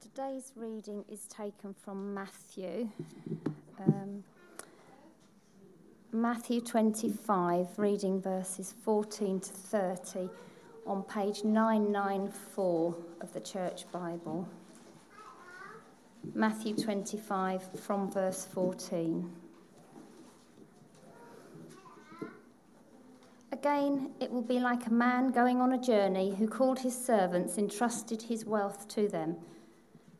Today's reading is taken from Matthew. Um, Matthew 25, reading verses 14 to 30 on page 994 of the Church Bible. Matthew 25 from verse 14. Again, it will be like a man going on a journey who called his servants, entrusted his wealth to them.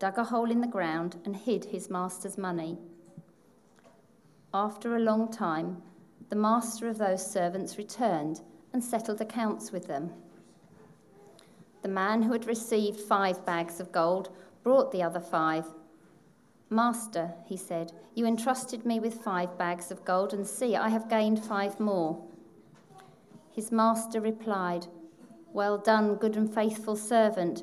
dug a hole in the ground, and hid his master's money. After a long time, the master of those servants returned and settled accounts with them. The man who had received five bags of gold brought the other five. Master, he said, you entrusted me with five bags of gold, and see, I have gained five more. His master replied, Well done, good and faithful servant.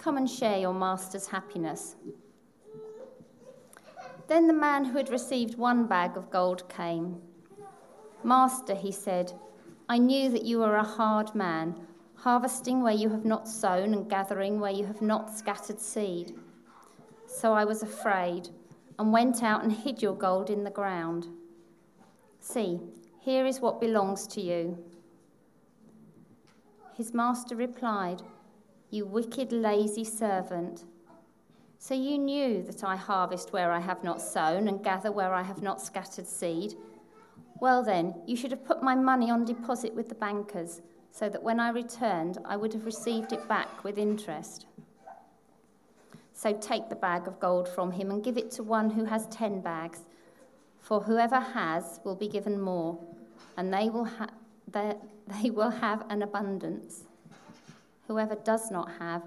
Come and share your master's happiness. Then the man who had received one bag of gold came. Master, he said, I knew that you were a hard man harvesting where you have not sown and gathering where you have not scattered seed. So I was afraid and went out and hid your gold in the ground. See, here is what belongs to you. His master replied, You wicked, lazy servant. So you knew that I harvest where I have not sown and gather where I have not scattered seed. Well, then, you should have put my money on deposit with the bankers so that when I returned, I would have received it back with interest. So take the bag of gold from him and give it to one who has ten bags. For whoever has will be given more, and they will, ha- they, they will have an abundance. Whoever does not have,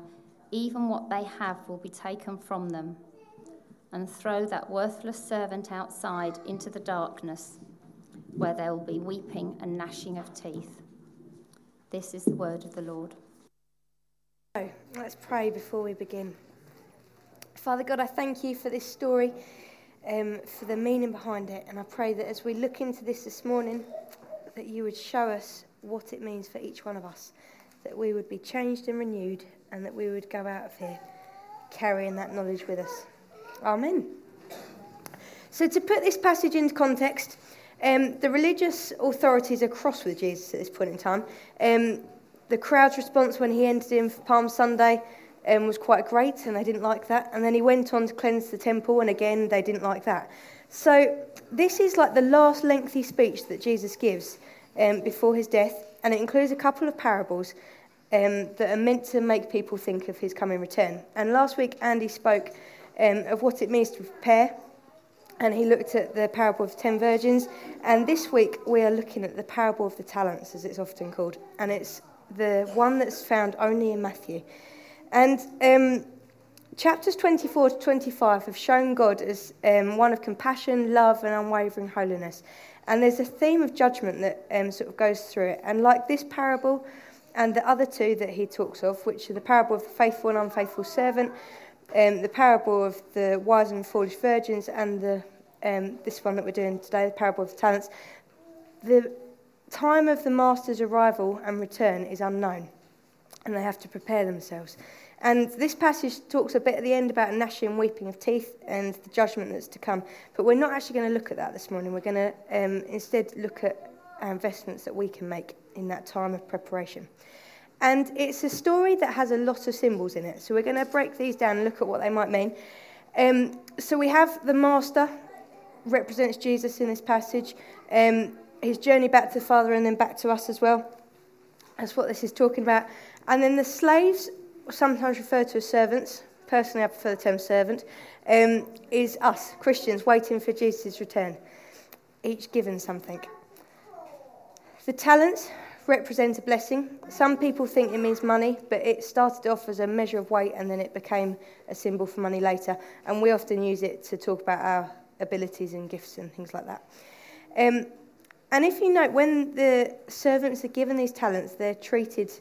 even what they have will be taken from them. And throw that worthless servant outside into the darkness, where there will be weeping and gnashing of teeth. This is the word of the Lord. So, let's pray before we begin. Father God, I thank you for this story, um, for the meaning behind it, and I pray that as we look into this this morning, that you would show us what it means for each one of us, that we would be changed and renewed, and that we would go out of here carrying that knowledge with us. Amen. So, to put this passage into context, um, the religious authorities are cross with Jesus at this point in time. Um, the crowd's response when he entered in for Palm Sunday um, was quite great, and they didn't like that. And then he went on to cleanse the temple, and again, they didn't like that. So, this is like the last lengthy speech that Jesus gives um, before his death, and it includes a couple of parables um, that are meant to make people think of his coming return. And last week, Andy spoke um, of what it means to prepare and he looked at the parable of the ten virgins. And this week we are looking at the parable of the talents, as it's often called, and it's the one that's found only in Matthew. And um, chapters 24 to 25 have shown God as um, one of compassion, love, and unwavering holiness. And there's a theme of judgment that um, sort of goes through it. And like this parable and the other two that he talks of, which are the parable of the faithful and unfaithful servant, um, the parable of the wise and foolish virgins, and the, um, this one that we're doing today, the parable of the talents, the time of the master's arrival and return is unknown, and they have to prepare themselves. And this passage talks a bit at the end about gnashing and weeping of teeth and the judgment that's to come. But we're not actually going to look at that this morning. We're going to um, instead look at our investments that we can make in that time of preparation. And it's a story that has a lot of symbols in it. So we're going to break these down and look at what they might mean. Um, so we have the master, represents Jesus in this passage, um, his journey back to the Father and then back to us as well. That's what this is talking about. And then the slaves, sometimes referred to as servants, personally I prefer the term servant, um, is us, Christians, waiting for Jesus' return, each given something. The talents represent a blessing. Some people think it means money, but it started off as a measure of weight and then it became a symbol for money later. And we often use it to talk about our abilities and gifts and things like that. Um, and if you note, when the servants are given these talents, they're treated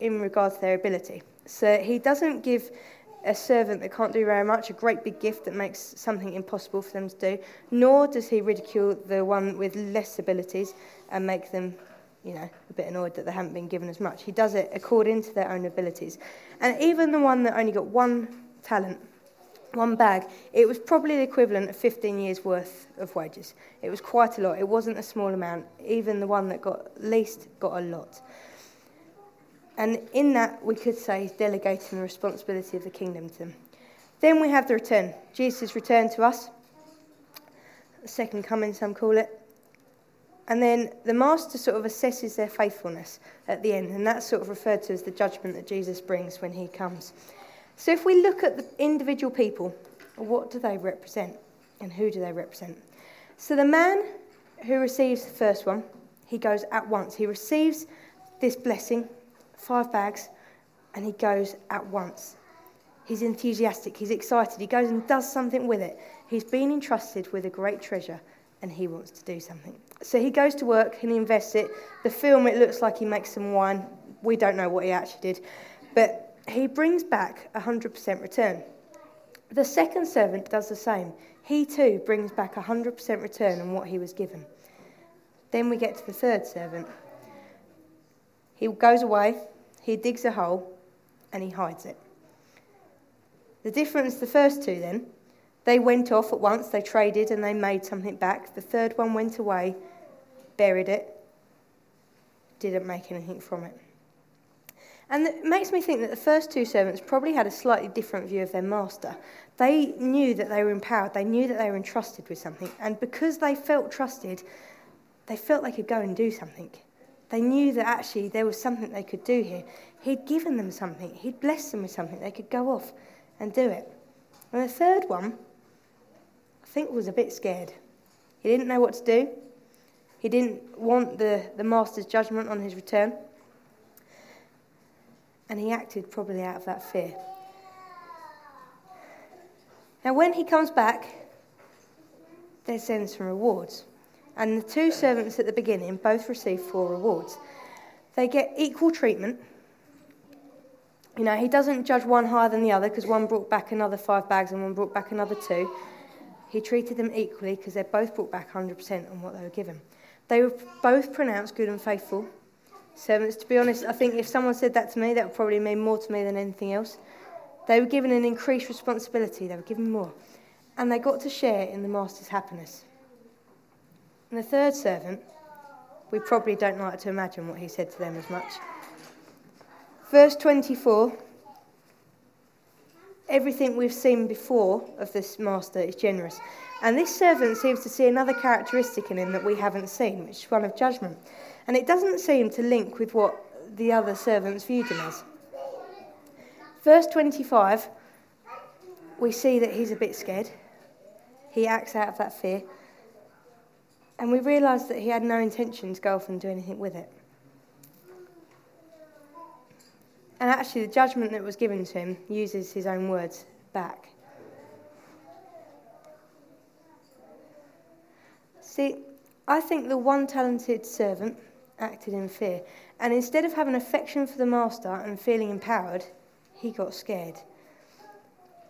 in regard to their ability. So he doesn't give a servant that can't do very much a great big gift that makes something impossible for them to do, nor does he ridicule the one with less abilities and make them, you know, a bit annoyed that they haven't been given as much. He does it according to their own abilities. And even the one that only got one talent, one bag, it was probably the equivalent of 15 years' worth of wages. It was quite a lot. It wasn't a small amount. Even the one that got least got a lot. And in that, we could say he's delegating the responsibility of the kingdom to them. Then we have the return. Jesus' return to us. second coming, some call it. And then the master sort of assesses their faithfulness at the end, and that's sort of referred to as the judgment that Jesus brings when he comes. So if we look at the individual people, what do they represent and who do they represent? So the man who receives the first one, he goes at once. He receives this blessing, five bags, and he goes at once. He's enthusiastic, he's excited, he goes and does something with it. He's been entrusted with a great treasure and he wants to do something. So he goes to work and he invests it. The film, it looks like he makes some wine. We don't know what he actually did. But he brings back a 100% return. The second servant does the same. He too brings back a 100% return on what he was given. Then we get to the third servant. He goes away, he digs a hole, and he hides it. The difference, the first two then, they went off at once, they traded and they made something back. The third one went away, buried it, didn't make anything from it. And it makes me think that the first two servants probably had a slightly different view of their master. They knew that they were empowered, they knew that they were entrusted with something, and because they felt trusted, they felt they could go and do something. They knew that actually there was something they could do here. He'd given them something, he'd blessed them with something, they could go off and do it. And the third one, I think, was a bit scared. He didn't know what to do, he didn't want the, the master's judgment on his return. And he acted probably out of that fear. Now, when he comes back, there's then some rewards. And the two servants at the beginning both receive four rewards. They get equal treatment. You know, he doesn't judge one higher than the other because one brought back another five bags and one brought back another two. He treated them equally because they both brought back 100% on what they were given. They were both pronounced good and faithful servants. To be honest, I think if someone said that to me, that would probably mean more to me than anything else. They were given an increased responsibility, they were given more. And they got to share in the master's happiness. And the third servant, we probably don't like to imagine what he said to them as much. Verse 24 everything we've seen before of this master is generous. And this servant seems to see another characteristic in him that we haven't seen, which is one of judgment. And it doesn't seem to link with what the other servants viewed him as. Verse 25, we see that he's a bit scared. He acts out of that fear. And we realised that he had no intention to go off and do anything with it. And actually, the judgment that was given to him uses his own words back. See, I think the one talented servant acted in fear. And instead of having affection for the master and feeling empowered, he got scared.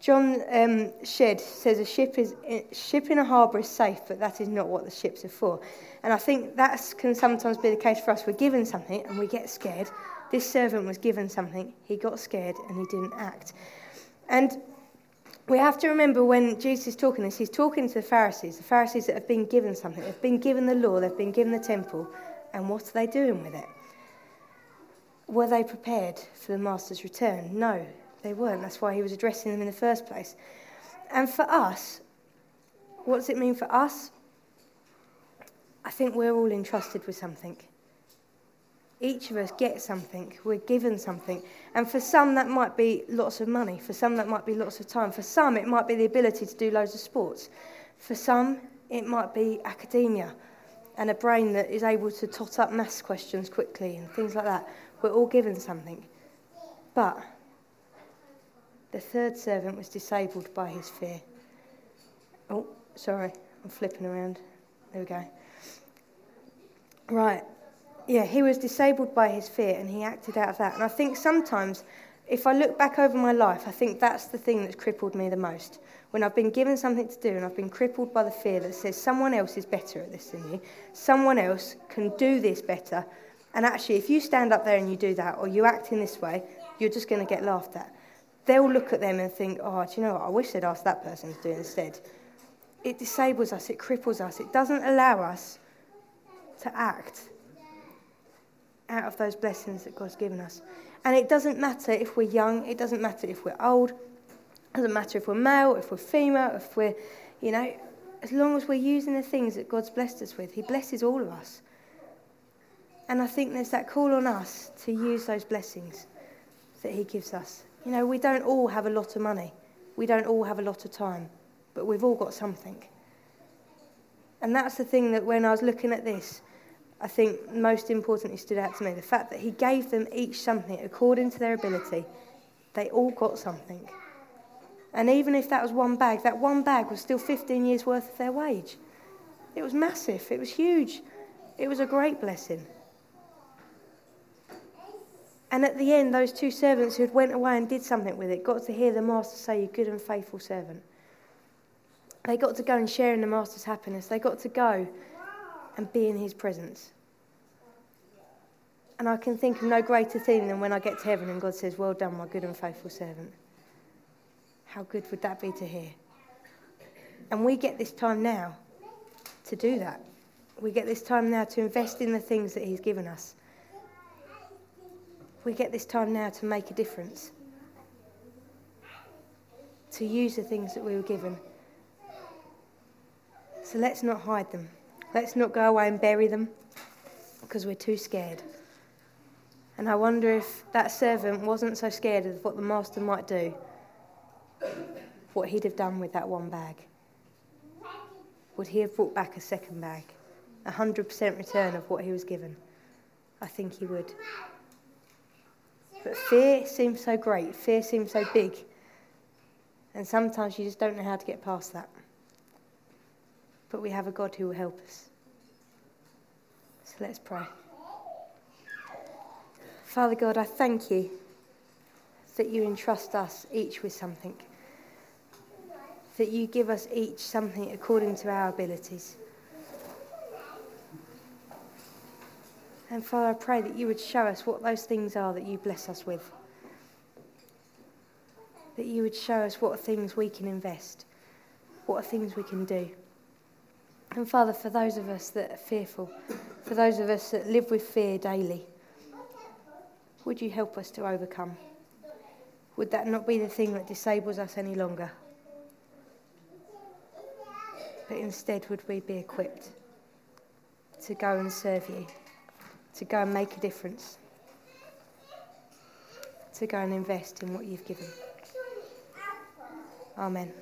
John um, Shedd says a ship, is, ship in a harbour is safe, but that is not what the ships are for. And I think that can sometimes be the case for us. We're given something and we get scared. This servant was given something, he got scared and he didn't act. And we have to remember when Jesus is talking this, he's talking to the Pharisees, the Pharisees that have been given something. They've been given the law, they've been given the temple, and what are they doing with it? Were they prepared for the master's return? No, they weren't. That's why he was addressing them in the first place. And for us, what does it mean for us? I think we're all entrusted with something. Each of us gets something, we're given something. And for some, that might be lots of money. For some, that might be lots of time. For some, it might be the ability to do loads of sports. For some, it might be academia and a brain that is able to tot up maths questions quickly and things like that. We're all given something. But the third servant was disabled by his fear. Oh, sorry, I'm flipping around. There we go. Right. Yeah, he was disabled by his fear and he acted out of that. And I think sometimes, if I look back over my life, I think that's the thing that's crippled me the most. When I've been given something to do and I've been crippled by the fear that says someone else is better at this than you, someone else can do this better. And actually, if you stand up there and you do that or you act in this way, you're just going to get laughed at. They'll look at them and think, oh, do you know what? I wish they'd asked that person to do it instead. It disables us, it cripples us, it doesn't allow us to act out of those blessings that God's given us. And it doesn't matter if we're young, it doesn't matter if we're old, it doesn't matter if we're male, if we're female, if we're, you know, as long as we're using the things that God's blessed us with, He blesses all of us. And I think there's that call on us to use those blessings that He gives us. You know, we don't all have a lot of money, we don't all have a lot of time, but we've all got something. And that's the thing that when I was looking at this, I think most importantly stood out to me the fact that he gave them each something according to their ability. They all got something. And even if that was one bag, that one bag was still 15 years' worth of their wage. It was massive, it was huge, it was a great blessing. And at the end, those two servants who had went away and did something with it got to hear the master say, You good and faithful servant. They got to go and share in the master's happiness. They got to go and be in his presence. And I can think of no greater thing than when I get to heaven and God says, Well done, my good and faithful servant. How good would that be to hear? And we get this time now to do that. We get this time now to invest in the things that He's given us. We get this time now to make a difference, to use the things that we were given. So let's not hide them. Let's not go away and bury them because we're too scared. And I wonder if that servant wasn't so scared of what the master might do, what he'd have done with that one bag. Would he have brought back a second bag? A 100% return of what he was given? I think he would. But fear seems so great, fear seems so big. And sometimes you just don't know how to get past that but we have a God who will help us. So let's pray. Father God, I thank you that you entrust us each with something, that you give us each something according to our abilities. And Father, I pray that you would show us what those things are that you bless us with. That you would show us what things we can invest, what things we can do. And Father, for those of us that are fearful, for those of us that live with fear daily, would you help us to overcome? Would that not be the thing that disables us any longer? But instead, would we be equipped to go and serve you, to go and make a difference, to go and invest in what you've given? Amen.